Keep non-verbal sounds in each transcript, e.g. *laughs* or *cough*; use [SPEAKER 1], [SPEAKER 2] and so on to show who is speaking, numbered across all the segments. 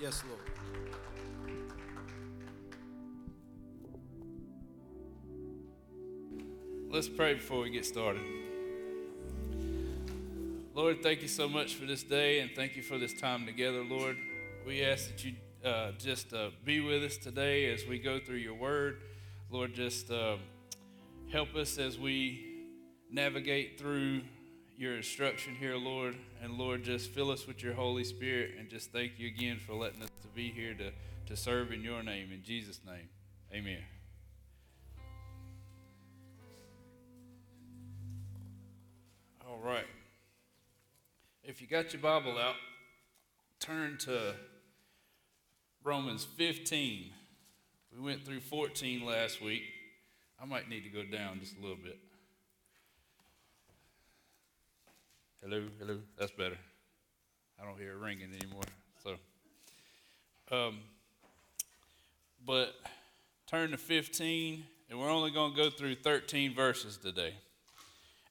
[SPEAKER 1] Yes, Lord.
[SPEAKER 2] Let's pray before we get started. Lord, thank you so much for this day and thank you for this time together, Lord. We ask that you uh, just uh, be with us today as we go through your word. Lord, just uh, help us as we navigate through your instruction here, Lord. And Lord, just fill us with your Holy Spirit and just thank you again for letting us to be here to, to serve in your name. In Jesus' name, amen. All right. If you got your Bible out, turn to Romans 15. We went through 14 last week. I might need to go down just a little bit. Hello, hello. That's better. I don't hear it ringing anymore. So, um, but turn to 15, and we're only going to go through 13 verses today.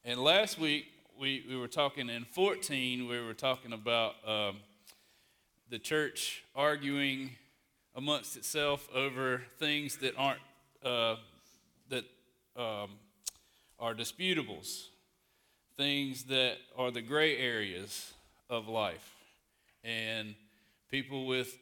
[SPEAKER 2] And last week we, we were talking in 14, we were talking about um, the church arguing amongst itself over things that aren't, uh, that um, are disputables, things that are the gray areas of life. And people with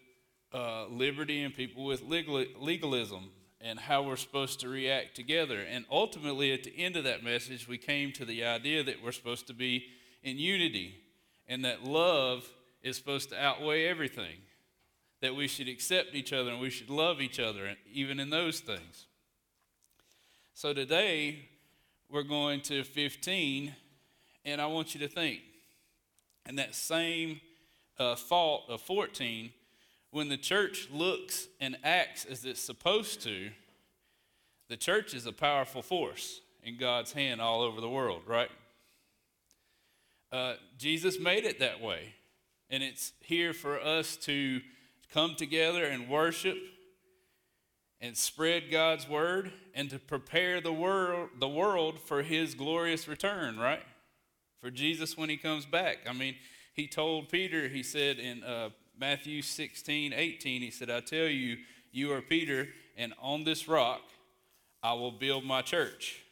[SPEAKER 2] uh, liberty and people with legal, legalism and how we're supposed to react together. And ultimately, at the end of that message, we came to the idea that we're supposed to be in unity and that love is supposed to outweigh everything. That we should accept each other and we should love each other, even in those things. So today, we're going to 15, and I want you to think. And that same uh, thought of 14 when the church looks and acts as it's supposed to, the church is a powerful force in God's hand all over the world, right? Uh, Jesus made it that way. And it's here for us to come together and worship and spread God's word and to prepare the world, the world for his glorious return, right? For Jesus when he comes back. I mean, he told Peter, he said in uh, Matthew 16, 18, he said, I tell you, you are Peter, and on this rock I will build my church.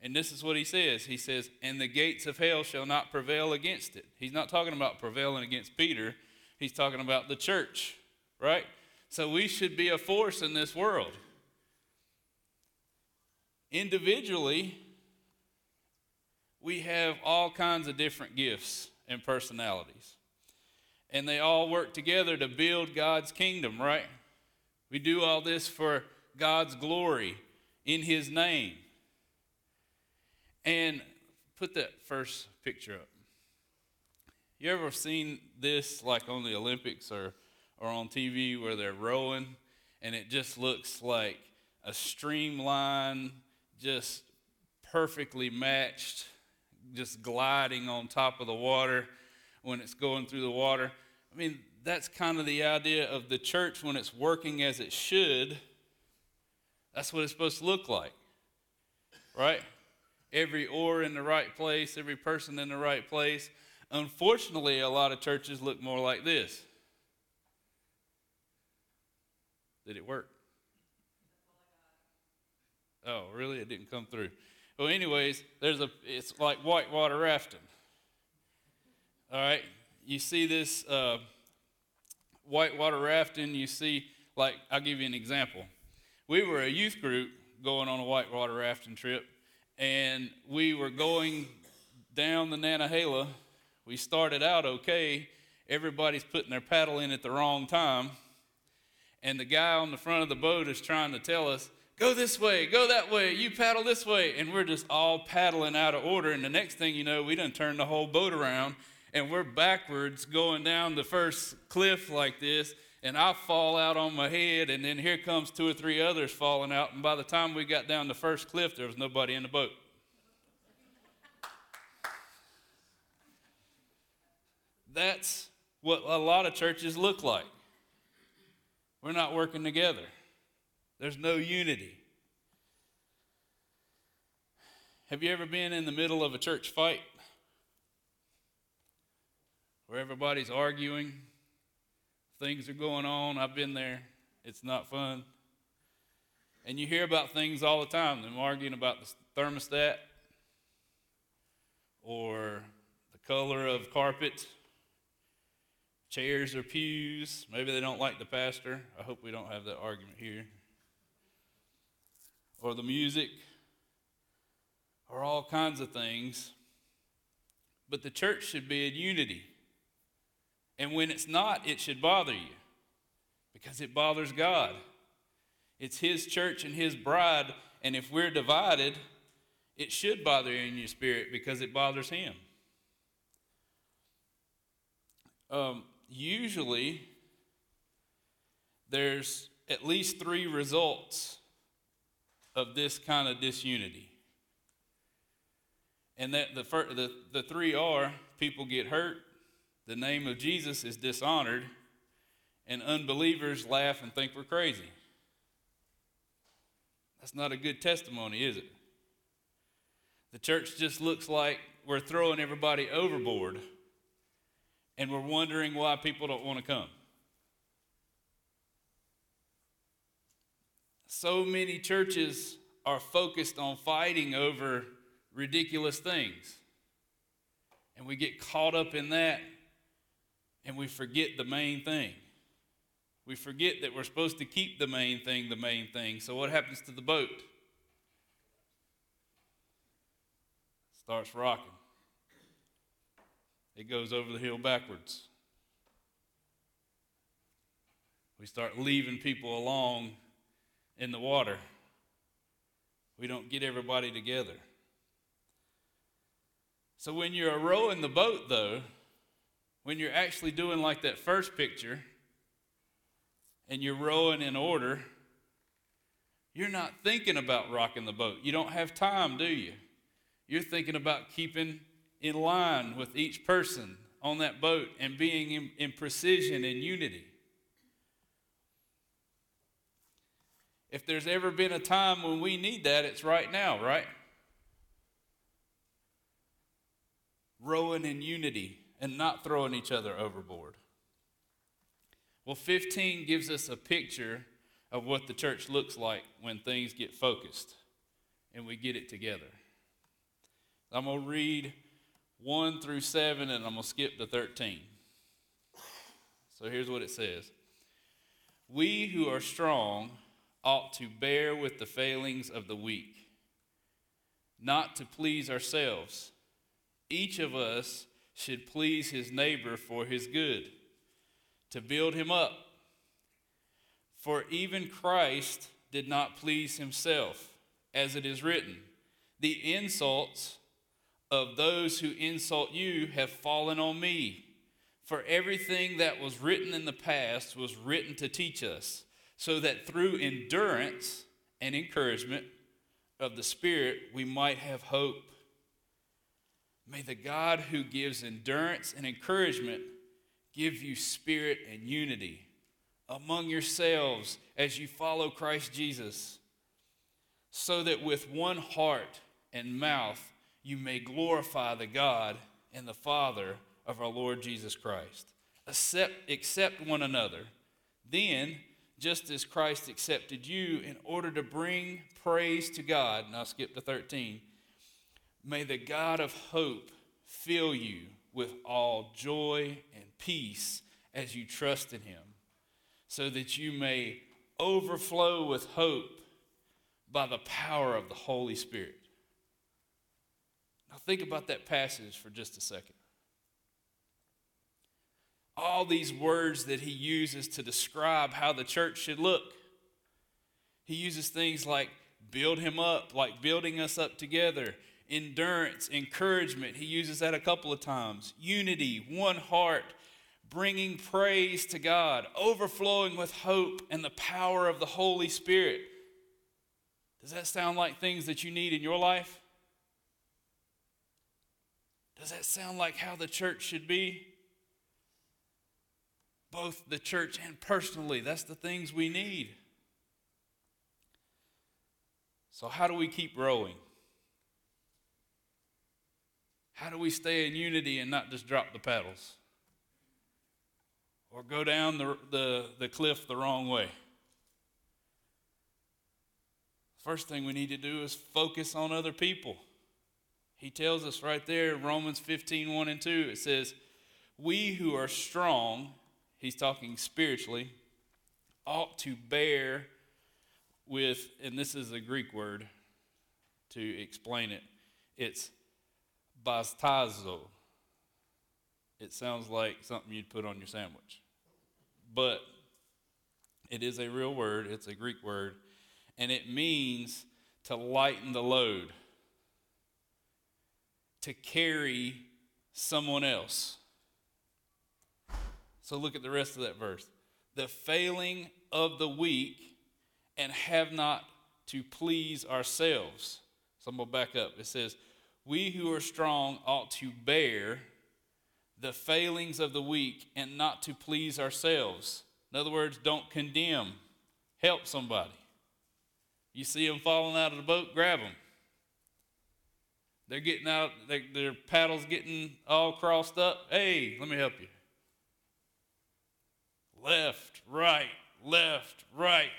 [SPEAKER 2] And this is what he says. He says, And the gates of hell shall not prevail against it. He's not talking about prevailing against Peter, he's talking about the church, right? So we should be a force in this world. Individually, we have all kinds of different gifts and personalities and they all work together to build God's kingdom, right? We do all this for God's glory in His name. And put that first picture up. You ever seen this like on the Olympics or, or on TV where they're rowing and it just looks like a streamline, just perfectly matched, just gliding on top of the water when it's going through the water. I mean, that's kind of the idea of the church when it's working as it should. That's what it's supposed to look like, right? Every oar in the right place, every person in the right place. Unfortunately, a lot of churches look more like this. Did it work? Oh, really? It didn't come through. Well, anyways, there's a. It's like whitewater rafting. All right, you see this uh, whitewater rafting. You see, like, I'll give you an example. We were a youth group going on a whitewater rafting trip, and we were going down the Nantahala. We started out okay. Everybody's putting their paddle in at the wrong time, and the guy on the front of the boat is trying to tell us, go this way, go that way, you paddle this way. And we're just all paddling out of order. And the next thing you know, we done turned the whole boat around and we're backwards going down the first cliff like this, and I fall out on my head, and then here comes two or three others falling out, and by the time we got down the first cliff, there was nobody in the boat. That's what a lot of churches look like. We're not working together. There's no unity. Have you ever been in the middle of a church fight? where everybody's arguing, things are going on. I've been there. It's not fun. And you hear about things all the time. Them arguing about the thermostat or the color of carpet, chairs or pews. Maybe they don't like the pastor. I hope we don't have that argument here. Or the music, or all kinds of things. But the church should be in unity. And when it's not, it should bother you because it bothers God. It's His church and His bride, and if we're divided, it should bother you in your spirit because it bothers Him. Um, usually, there's at least three results of this kind of disunity. And that the, the, the three are people get hurt, the name of Jesus is dishonored, and unbelievers laugh and think we're crazy. That's not a good testimony, is it? The church just looks like we're throwing everybody overboard and we're wondering why people don't want to come. So many churches are focused on fighting over ridiculous things. And we get caught up in that and we forget the main thing. We forget that we're supposed to keep the main thing the main thing. So, what happens to the boat? Starts rocking. It goes over the hill backwards. We start leaving people along in the water. We don't get everybody together. So when you're rowing the boat, though, when you're actually doing like that first picture and you're rowing in order, you're not thinking about rocking the boat. You don't have time, do you? You're thinking about keeping in line with each person on that boat and being in, in precision and unity. If there's ever been a time when we need that, it's right now, right? rowing in unity and not throwing each other overboard. Well, 15 gives us a picture of what the church looks like when things get focused and we get it together. I'm going to read 1 through 7 and I'm going to skip to 13. So here's what it says We who are strong ought to bear with the failings of the weak, not to please ourselves. Each of us should please his neighbor for his good, to build him up. For even Christ did not please himself, as it is written The insults of those who insult you have fallen on me. For everything that was written in the past was written to teach us, so that through endurance and encouragement of the Spirit we might have hope. May the God who gives endurance and encouragement give you spirit and unity among yourselves as you follow Christ Jesus, so that with one heart and mouth you may glorify the God and the Father of our Lord Jesus Christ. Accept, accept one another. Then, just as Christ accepted you in order to bring praise to God, I'll skip to 13 May the God of hope fill you with all joy and peace as you trust in him, so that you may overflow with hope by the power of the Holy Spirit. Now, think about that passage for just a second. All these words that he uses to describe how the church should look. He uses things like build him up, like building us up together, endurance, encouragement. He uses that a couple of times. Unity, one heart, bringing praise to God, overflowing with hope and the power of the Holy Spirit. Does that sound like things that you need in your life? Does that sound like how the church should be? Both the church and personally, that's the things we need. So, how do we keep growing? How do we stay in unity and not just drop the pedals? or go down the, the, the cliff the wrong way. First thing we need to do is focus on other people. He tells us right there, Romans 15, 1 and 2, it says, We who are strong, he's talking spiritually, ought to bear with, and this is a Greek word to explain it, it's bastazo. It sounds like something you'd put on your sandwich. But it is a real word, it's a Greek word, and it means to lighten the load to carry someone else. So look at the rest of that verse. The failing of the weak and have not to please ourselves. So I'm going to back up. It says, We who are strong ought to bear the failings of the weak and not to please ourselves. In other words, don't condemn, help somebody. You see them falling out of the boat, grab them. They're getting out, they, their paddles getting all crossed up. Hey, let me help you. Left, right, left, right.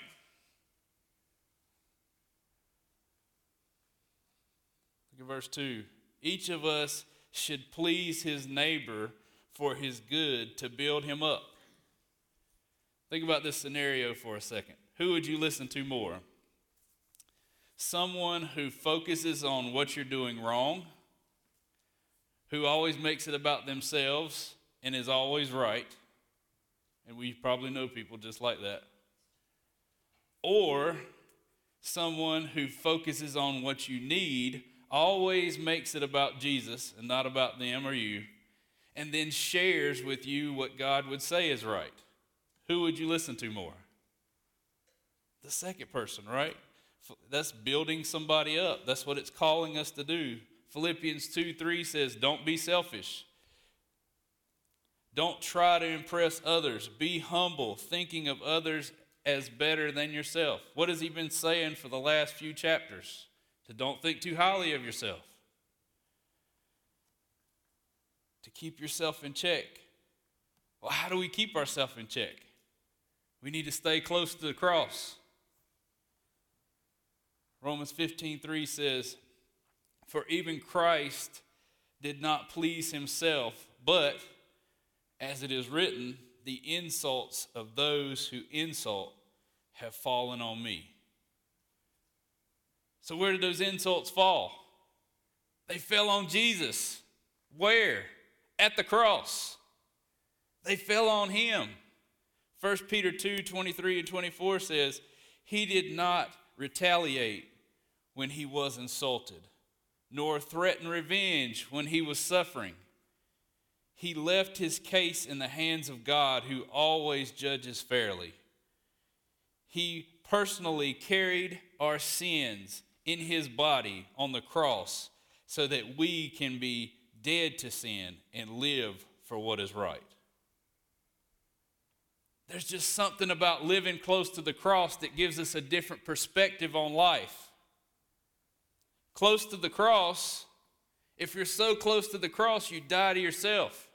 [SPEAKER 2] Look at verse 2. Each of us should please his neighbor for his good to build him up. Think about this scenario for a second. Who would you listen to more? someone who focuses on what you're doing wrong, who always makes it about themselves and is always right. And we probably know people just like that. Or someone who focuses on what you need, always makes it about Jesus and not about them or you, and then shares with you what God would say is right. Who would you listen to more? The second person, right? That's building somebody up. That's what it's calling us to do. Philippians 2 3 says, Don't be selfish. Don't try to impress others. Be humble, thinking of others as better than yourself. What has he been saying for the last few chapters? To don't think too highly of yourself. To keep yourself in check. Well, how do we keep ourselves in check? We need to stay close to the cross. Romans 15:3 says, "For even Christ did not please himself, but as it is written, the insults of those who insult have fallen on me." So where did those insults fall? They fell on Jesus. Where? At the cross. They fell on him. 1 Peter 2 23 and 24 says, He did not retaliate when he was insulted, nor threaten revenge when he was suffering. He left his case in the hands of God, who always judges fairly. He personally carried our sins in his body on the cross so that we can be dead to sin and live for what is right. There's just something about living close to the cross that gives us a different perspective on life. Close to the cross, if you're so close to the cross, you die to yourself.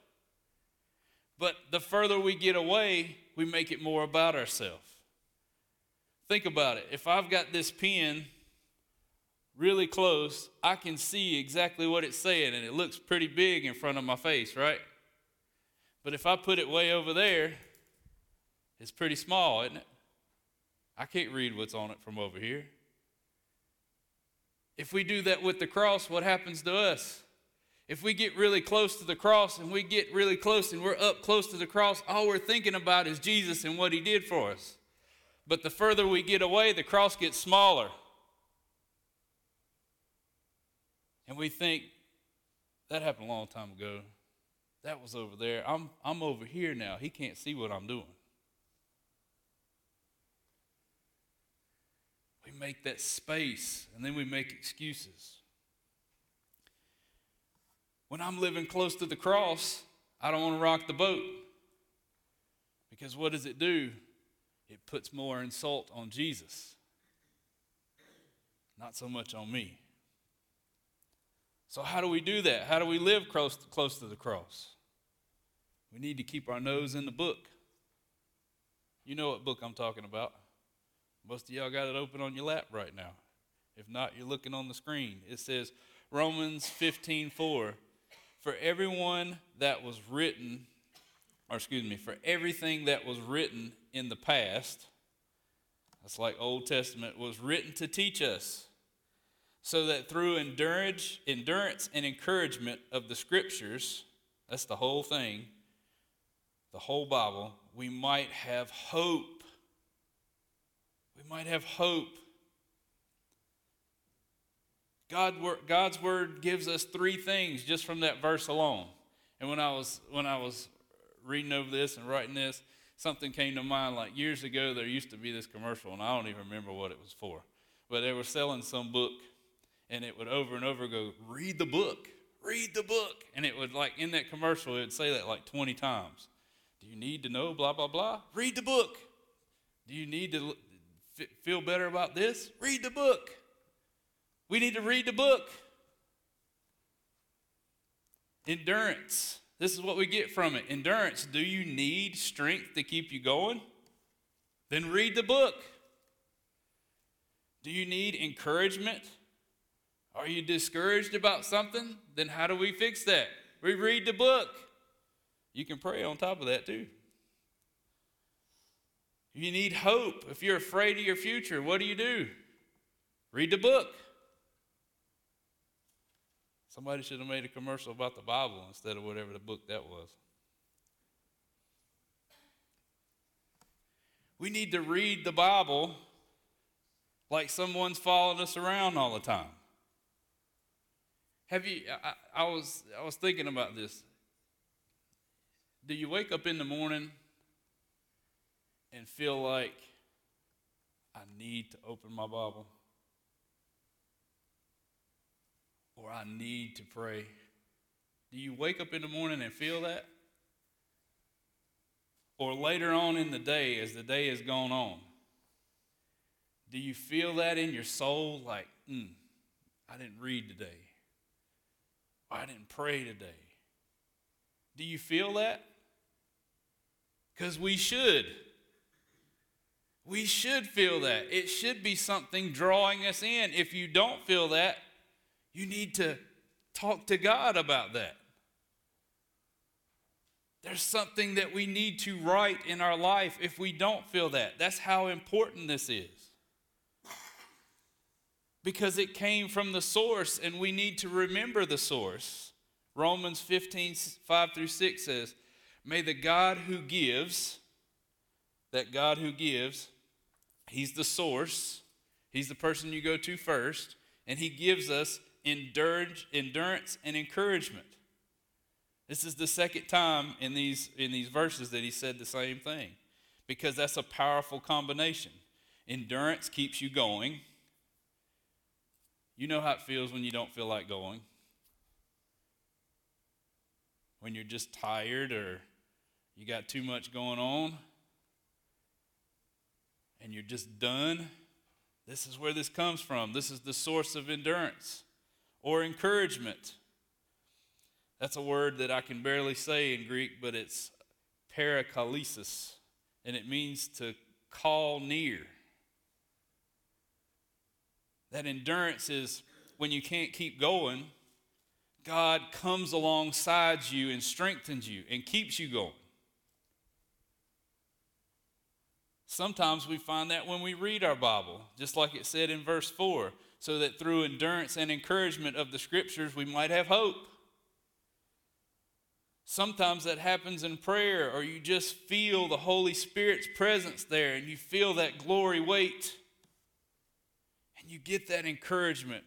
[SPEAKER 2] But the further we get away, we make it more about ourselves. Think about it. If I've got this pen really close, I can see exactly what it's saying, and it looks pretty big in front of my face, right? But if I put it way over there, it's pretty small, isn't it? I can't read what's on it from over here. If we do that with the cross, what happens to us? If we get really close to the cross and we get really close and we're up close to the cross, all we're thinking about is Jesus and what he did for us. But the further we get away, the cross gets smaller. And we think, that happened a long time ago. That was over there. I'm, I'm over here now. He can't see what I'm doing. We make that space and then we make excuses. When I'm living close to the cross, I don't want to rock the boat. Because what does it do? It puts more insult on Jesus, not so much on me. So, how do we do that? How do we live close, close to the cross? We need to keep our nose in the book. You know what book I'm talking about. Most of y'all got it open on your lap right now. If not, you're looking on the screen. It says Romans 15:4. For everyone that was written, or excuse me, for everything that was written in the past, that's like Old Testament, was written to teach us, so that through endurance, endurance and encouragement of the scriptures, that's the whole thing, the whole Bible, we might have hope. We might have hope. God, God's word gives us three things just from that verse alone. And when I was when I was reading over this and writing this, something came to mind. Like years ago, there used to be this commercial, and I don't even remember what it was for. But they were selling some book, and it would over and over go, "Read the book, read the book," and it would like in that commercial, it would say that like 20 times. Do you need to know blah blah blah? Read the book. Do you need to feel better about this? Read the book. We need to read the book. Endurance. This is what we get from it. Endurance. Do you need strength to keep you going? Then read the book. Do you need encouragement? Are you discouraged about something? Then how do we fix that? We read the book. You can pray on top of that too. You need hope. If you're afraid of your future, what do you do? Read the book. Somebody should have made a commercial about the Bible instead of whatever the book that was. We need to read the Bible like someone's following us around all the time. Have you I, I was I was thinking about this. Do you wake up in the morning and feel like I need to open my Bible? Or I need to pray. Do you wake up in the morning and feel that? Or later on in the day, as the day has gone on, do you feel that in your soul like, mm, I didn't read today? Or I didn't pray today? Do you feel that? Because we should. We should feel that. It should be something drawing us in. If you don't feel that, you need to talk to God about that. There's something that we need to write in our life if we don't feel that. That's how important this is. Because it came from the source, and we need to remember the source. Romans 15, 5 through 6 says, May the God who gives, that God who gives, He's the source, He's the person you go to first, and He gives us endurance and encouragement. This is the second time in these, in these verses that he said the same thing because that's a powerful combination. Endurance keeps you going. You know how it feels when you don't feel like going. When you're just tired or you got too much going on and you're just done. This is where this comes from. This is the source of endurance or encouragement. That's a word that I can barely say in Greek, but it's parakalesis, and it means to call near. That endurance is when you can't keep going, God comes alongside you and strengthens you and keeps you going. Sometimes we find that when we read our Bible, just like it said in verse 4 so that through endurance and encouragement of the scriptures we might have hope. Sometimes that happens in prayer, or you just feel the Holy Spirit's presence there and you feel that glory weight. And you get that encouragement,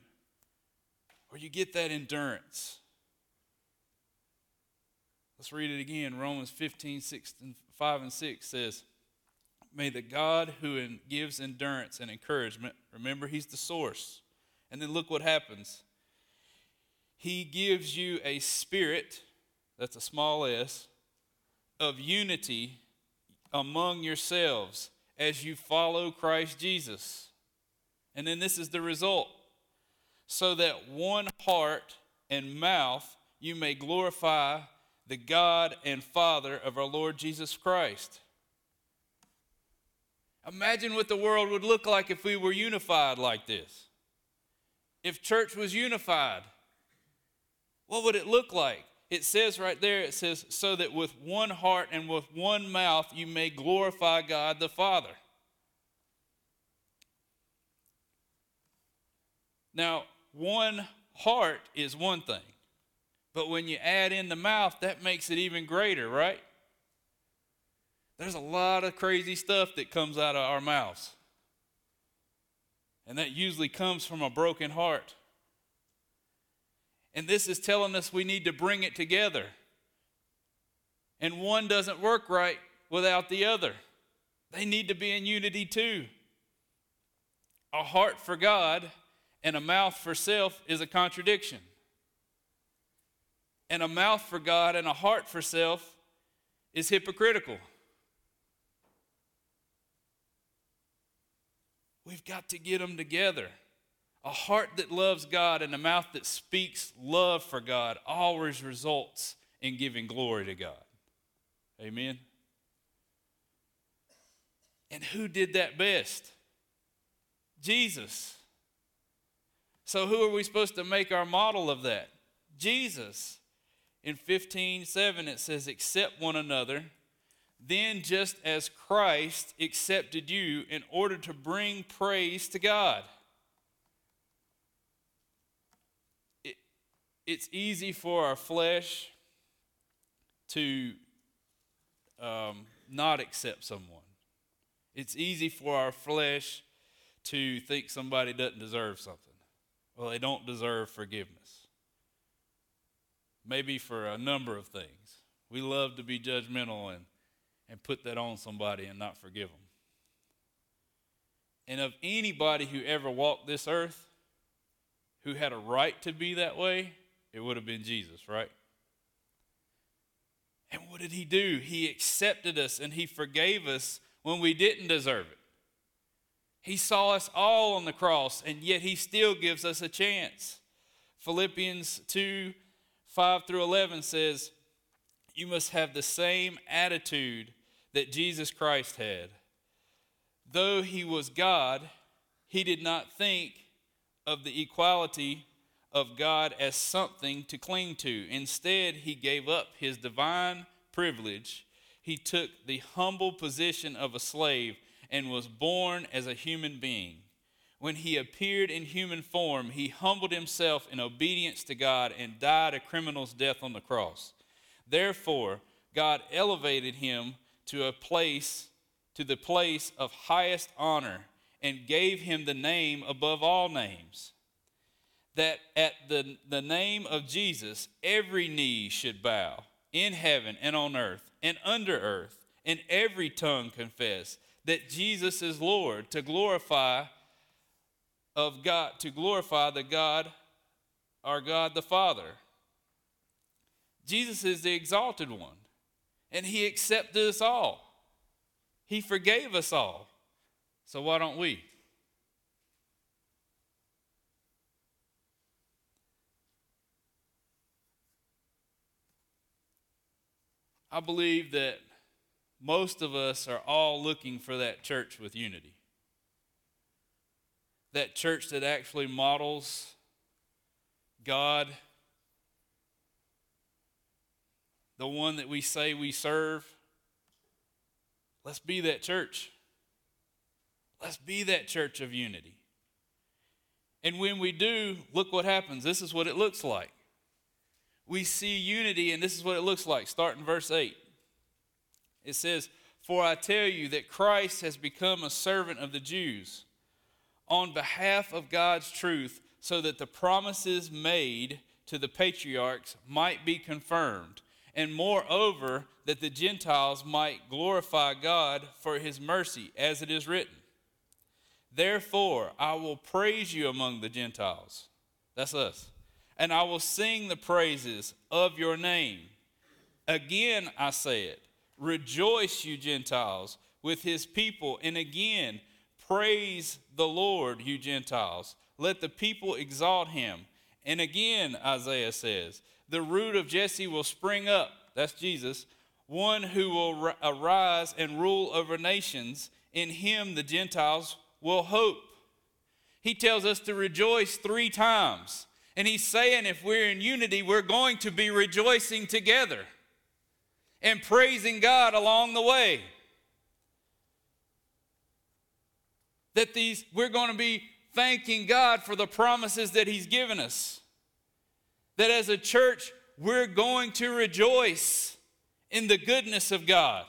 [SPEAKER 2] or you get that endurance. Let's read it again. Romans 15, 6 and 5 and 6 says, May the God who gives endurance and encouragement, remember, He's the source and then look what happens. He gives you a spirit, that's a small s, of unity among yourselves as you follow Christ Jesus. And then this is the result so that one heart and mouth you may glorify the God and Father of our Lord Jesus Christ. Imagine what the world would look like if we were unified like this. If church was unified, what would it look like? It says right there, it says, so that with one heart and with one mouth you may glorify God the Father. Now, one heart is one thing, but when you add in the mouth, that makes it even greater, right? There's a lot of crazy stuff that comes out of our mouths. And that usually comes from a broken heart. And this is telling us we need to bring it together. And one doesn't work right without the other, they need to be in unity too. A heart for God and a mouth for self is a contradiction. And a mouth for God and a heart for self is hypocritical. We've got to get them together. A heart that loves God and a mouth that speaks love for God always results in giving glory to God. Amen. And who did that best? Jesus. So, who are we supposed to make our model of that? Jesus. In 15 7, it says, Accept one another then, just as Christ accepted you in order to bring praise to God. It, it's easy for our flesh to um, not accept someone. It's easy for our flesh to think somebody doesn't deserve something. Well, they don't deserve forgiveness. Maybe for a number of things. We love to be judgmental and and put that on somebody and not forgive them. And of anybody who ever walked this earth who had a right to be that way, it would have been Jesus, right? And what did he do? He accepted us and he forgave us when we didn't deserve it. He saw us all on the cross, and yet he still gives us a chance. Philippians 2 5 through 11 says, You must have the same attitude that Jesus Christ had. Though he was God, he did not think of the equality of God as something to cling to. Instead, he gave up his divine privilege. He took the humble position of a slave and was born as a human being. When he appeared in human form, he humbled himself in obedience to God and died a criminal's death on the cross. Therefore, God elevated him to a place, to the place of highest honor, and gave him the name above all names. That at the, the name of Jesus, every knee should bow in heaven and on earth and under earth, and every tongue confess that Jesus is Lord to glorify of God, to glorify the God, our God the Father. Jesus is the exalted one and He accepted us all. He forgave us all. So why don't we? I believe that most of us are all looking for that church with unity. That church that actually models God the one that we say we serve. Let's be that church. Let's be that church of unity. And when we do, look what happens. This is what it looks like. We see unity, and this is what it looks like. Start in verse 8. It says, For I tell you that Christ has become a servant of the Jews on behalf of God's truth, so that the promises made to the patriarchs might be confirmed and moreover, that the Gentiles might glorify God for his mercy, as it is written. Therefore, I will praise you among the Gentiles. That's us. And I will sing the praises of your name. Again, I say it. Rejoice, you Gentiles, with his people. And again, praise the Lord, you Gentiles. Let the people exalt him. And again, Isaiah says, the root of Jesse will spring up. That's Jesus. One who will arise and rule over nations. in him the Gentiles will hope. He tells us to rejoice three times. And he's saying if we're in unity, we're going to be rejoicing together and praising God along the way. That these we're going to be thanking God for the promises that he's given us. That as a church, we're going to rejoice in the goodness of God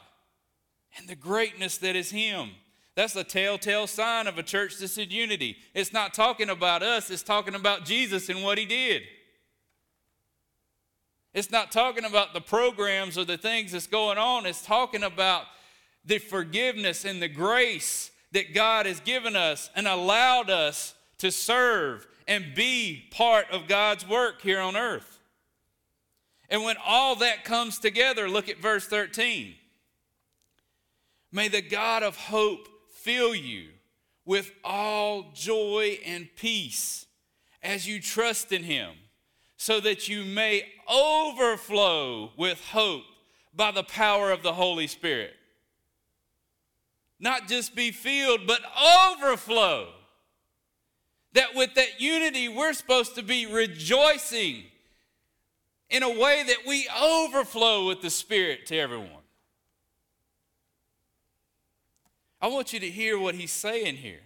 [SPEAKER 2] and the greatness that is him. That's a telltale sign of a church that's in unity. It's not talking about us, it's talking about Jesus and what he did. It's not talking about the programs or the things that's going on. It's talking about the forgiveness and the grace that God has given us and allowed us to serve and be part of God's work here on earth. And when all that comes together, look at verse 13. May the God of hope fill you with all joy and peace as you trust in him so that you may overflow with hope by the power of the Holy Spirit. Not just be filled, but overflow. That with that unity, we're supposed to be rejoicing in a way that we overflow with the Spirit to everyone. I want you to hear what he's saying here.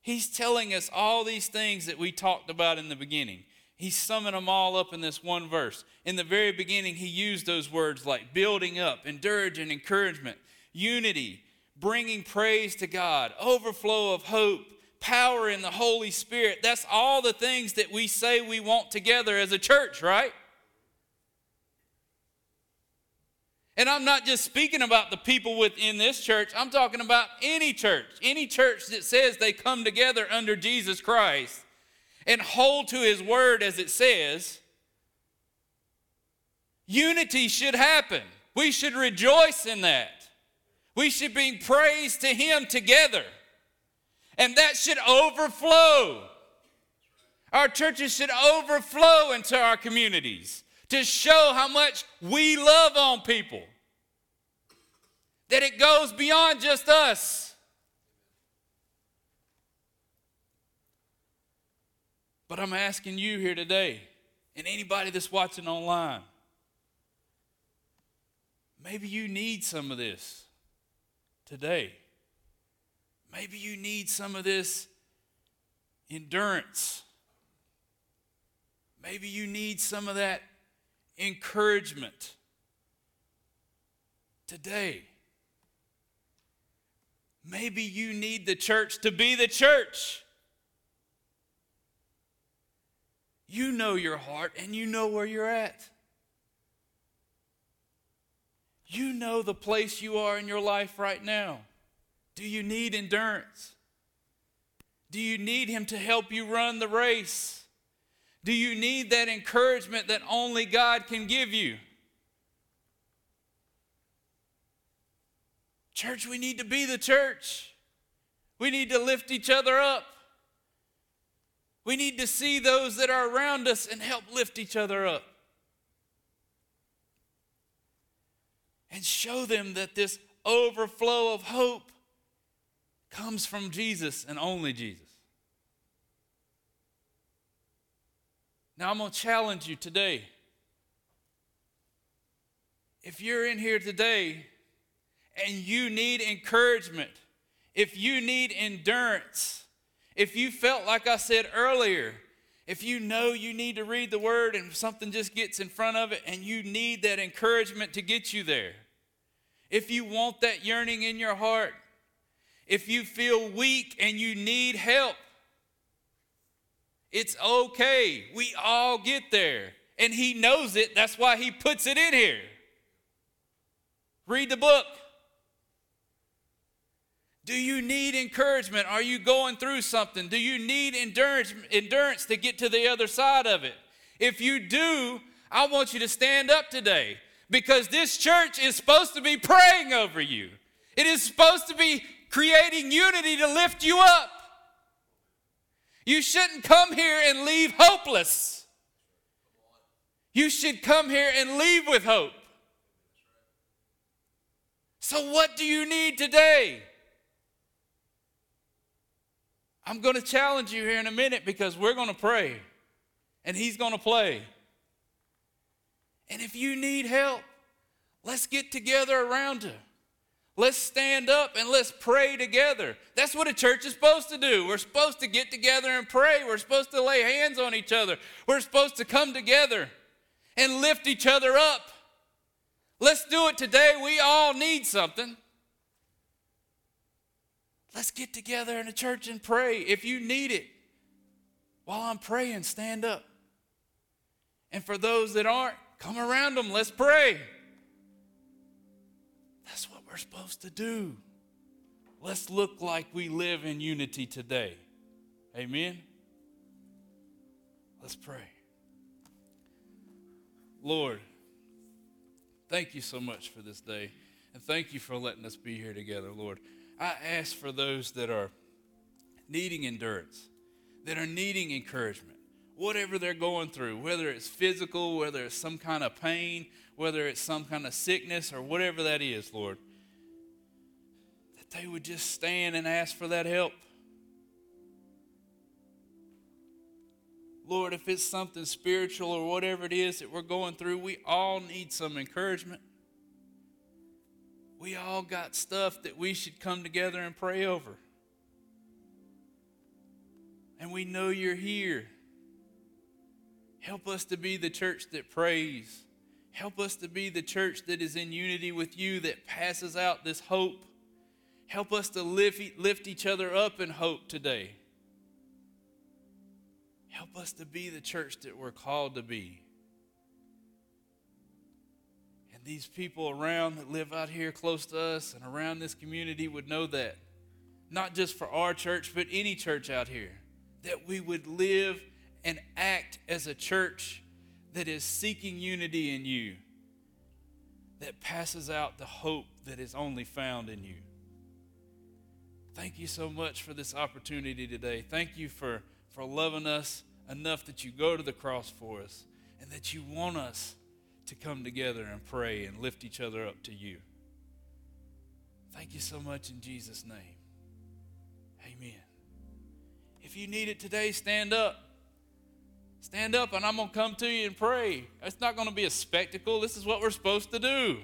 [SPEAKER 2] He's telling us all these things that we talked about in the beginning. He's summing them all up in this one verse. In the very beginning, he used those words like building up, encouraging, encouragement, unity, bringing praise to God, overflow of hope, power in the Holy Spirit. That's all the things that we say we want together as a church, right? And I'm not just speaking about the people within this church, I'm talking about any church, any church that says they come together under Jesus Christ and hold to his word as it says, unity should happen. We should rejoice in that. We should bring praise to him together. And that should overflow. Our churches should overflow into our communities to show how much we love on people. That it goes beyond just us. But I'm asking you here today, and anybody that's watching online, maybe you need some of this today. Maybe you need some of this endurance. Maybe you need some of that encouragement today. Maybe you need the church to be the church. You know your heart and you know where you're at. You know the place you are in your life right now. Do you need endurance? Do you need Him to help you run the race? Do you need that encouragement that only God can give you? Church, we need to be the church. We need to lift each other up. We need to see those that are around us and help lift each other up. And show them that this overflow of hope comes from Jesus and only Jesus. Now, I'm going to challenge you today. If you're in here today and you need encouragement, if you need endurance, if you felt like I said earlier, if you know you need to read the word and something just gets in front of it and you need that encouragement to get you there, if you want that yearning in your heart, if you feel weak and you need help, it's okay. We all get there. And He knows it. That's why He puts it in here. Read the book. Do you need encouragement? Are you going through something? Do you need endurance, endurance to get to the other side of it? If you do, I want you to stand up today because this church is supposed to be praying over you. It is supposed to be creating unity to lift you up. You shouldn't come here and leave hopeless. You should come here and leave with hope. So, what do you need today? I'm going to challenge you here in a minute because we're going to pray and he's going to play. And if you need help, let's get together around her. Let's stand up and let's pray together. That's what a church is supposed to do. We're supposed to get together and pray. We're supposed to lay hands on each other. We're supposed to come together and lift each other up. Let's do it today. We all need something. Let's get together in a church and pray. If you need it, while I'm praying, stand up. And for those that aren't, come around them. Let's pray. We're supposed to do. Let's look like we live in unity today. Amen. Let's pray. Lord, thank you so much for this day. And thank you for letting us be here together, Lord. I ask for those that are needing endurance, that are needing encouragement, whatever they're going through, whether it's physical, whether it's some kind of pain, whether it's some kind of sickness, or whatever that is, Lord, they would just stand and ask for that help. Lord, if it's something spiritual or whatever it is that we're going through, we all need some encouragement. We all got stuff that we should come together and pray over. And we know you're here. Help us to be the church that prays. Help us to be the church that is in unity with you, that passes out this hope. Help us to lift, lift each other up in hope today. Help us to be the church that we're called to be. And these people around that live out here close to us and around this community would know that. Not just for our church, but any church out here. That we would live and act as a church that is seeking unity in you, that passes out the hope that is only found in you. Thank you so much for this opportunity today. Thank you for for loving us enough that you go to the cross for us and that you want us to come together and pray and lift each other up to you. Thank you so much in Jesus' name. Amen. If you need it today, stand up. Stand up and I'm going to come to you and pray. It's not going to be a spectacle. This is what we're supposed to do.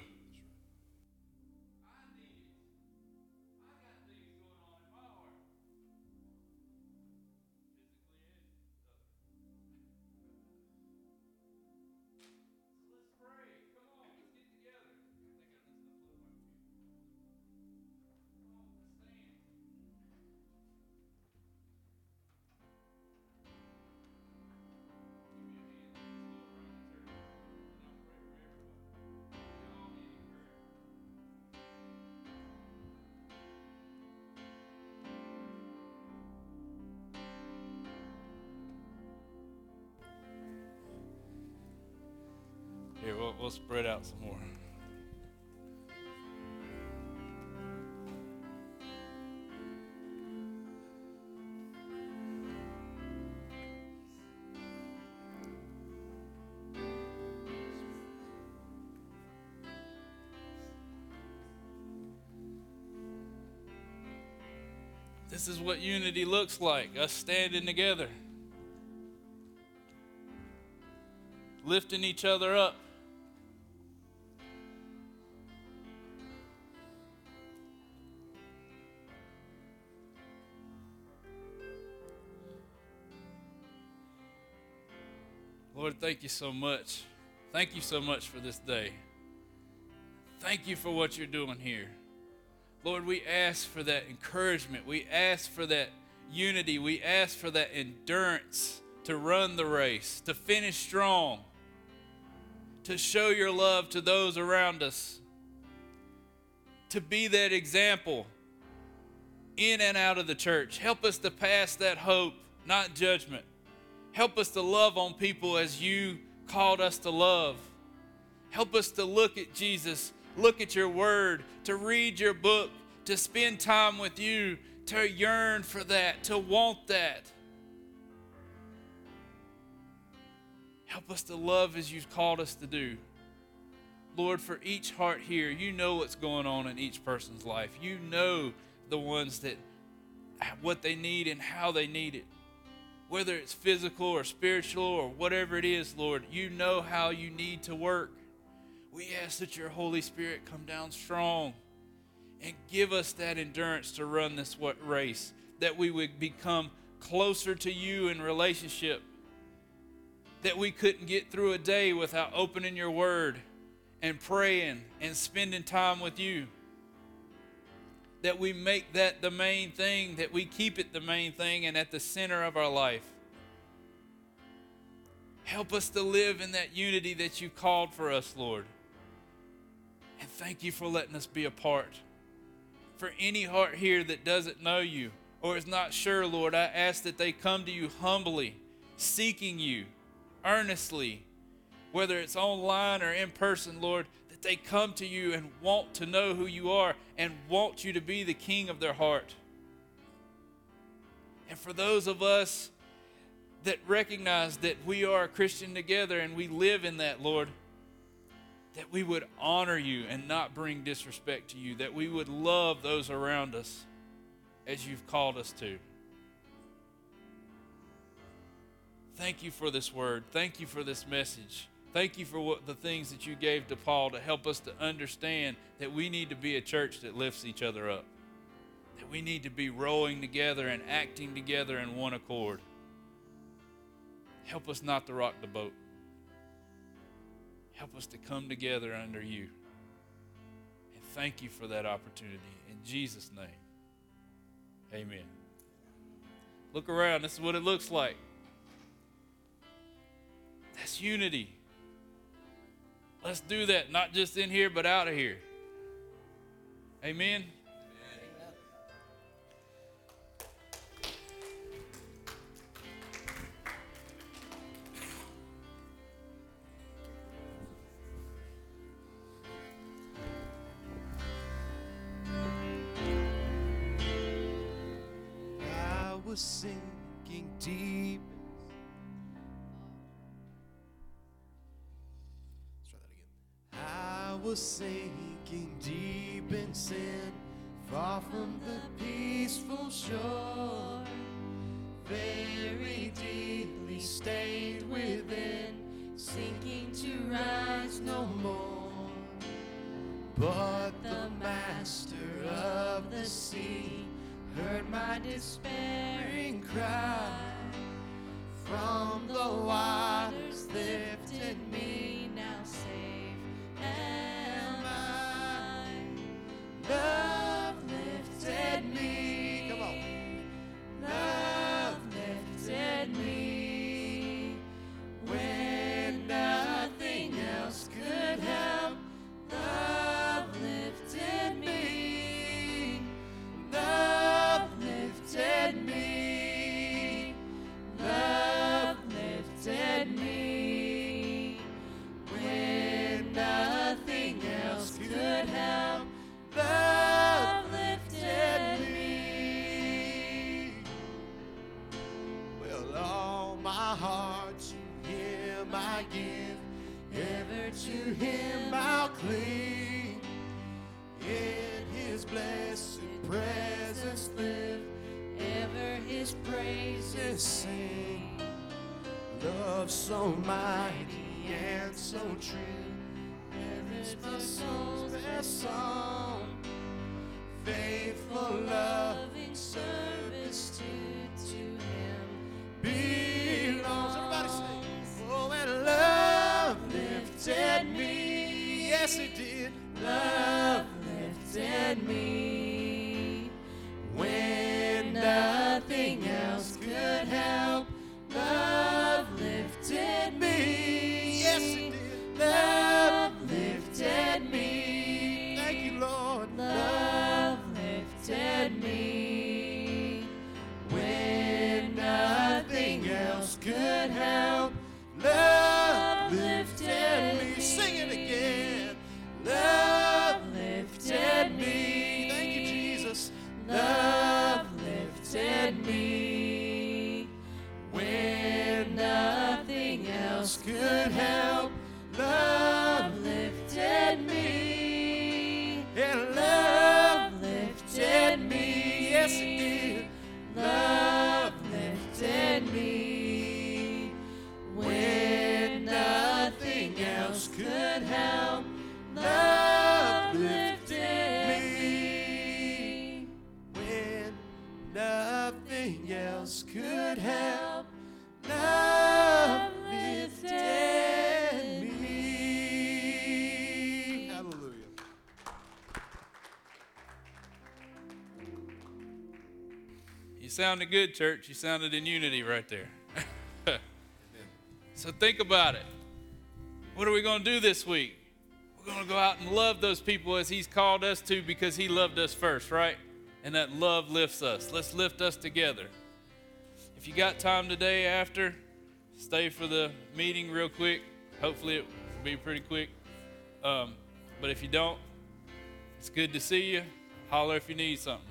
[SPEAKER 2] We'll, spread out some more. This is what unity looks like us standing together, lifting each other up. You so much. Thank you so much for this day. Thank you for what you're doing here. Lord, we ask for that encouragement. We ask for that unity. We ask for that endurance to run the race, to finish strong, to show your love to those around us, to be that example in and out of the church. Help us to pass that hope, not judgment. Help us to love on people as you called us to love. Help us to look at Jesus, look at your word, to read your book, to spend time with you, to yearn for that, to want that. Help us to love as you've called us to do. Lord, for each heart here, you know what's going on in each person's life. You know the ones that what they need and how they need it. Whether it's physical or spiritual or whatever it is, Lord, you know how you need to work. We ask that your Holy Spirit come down strong and give us that endurance to run this race, that we would become closer to you in relationship, that we couldn't get through a day without opening your word and praying and spending time with you. That we make that the main thing, that we keep it the main thing and at the center of our life. Help us to live in that unity that you called for us, Lord. And thank you for letting us be a part. For any heart here that doesn't know you or is not sure, Lord, I ask that they come to you humbly, seeking you earnestly, whether it's online or in person, Lord, that they come to you and want to know who you are and want you to be the king of their heart. And for those of us that recognize that we are a Christian together and we live in that, Lord, that we would honor you and not bring disrespect to you, that we would love those around us as you've called us to. Thank you for this word. Thank you for this message. Thank you for what the things that you gave to Paul to help us to understand that we need to be a church that lifts each other up. That we need to be rowing together and acting together in one accord. Help us not to rock the boat. Help us to come together under you. And thank you for that opportunity. In Jesus' name, amen. Look around. This is what it looks like. That's unity. Let's do that, not just in here, but out of here. Amen.
[SPEAKER 1] I
[SPEAKER 2] sounded good, church. You sounded in unity right there. *laughs* so think about it. What are we going to do this week? We're going to go out and love those people as He's called us to because He loved us first, right? And that love lifts us. Let's lift us together. If you got time today after, stay for the meeting real quick. Hopefully, it will be pretty quick. Um, but if you don't, it's good to see you. Holler if you need something.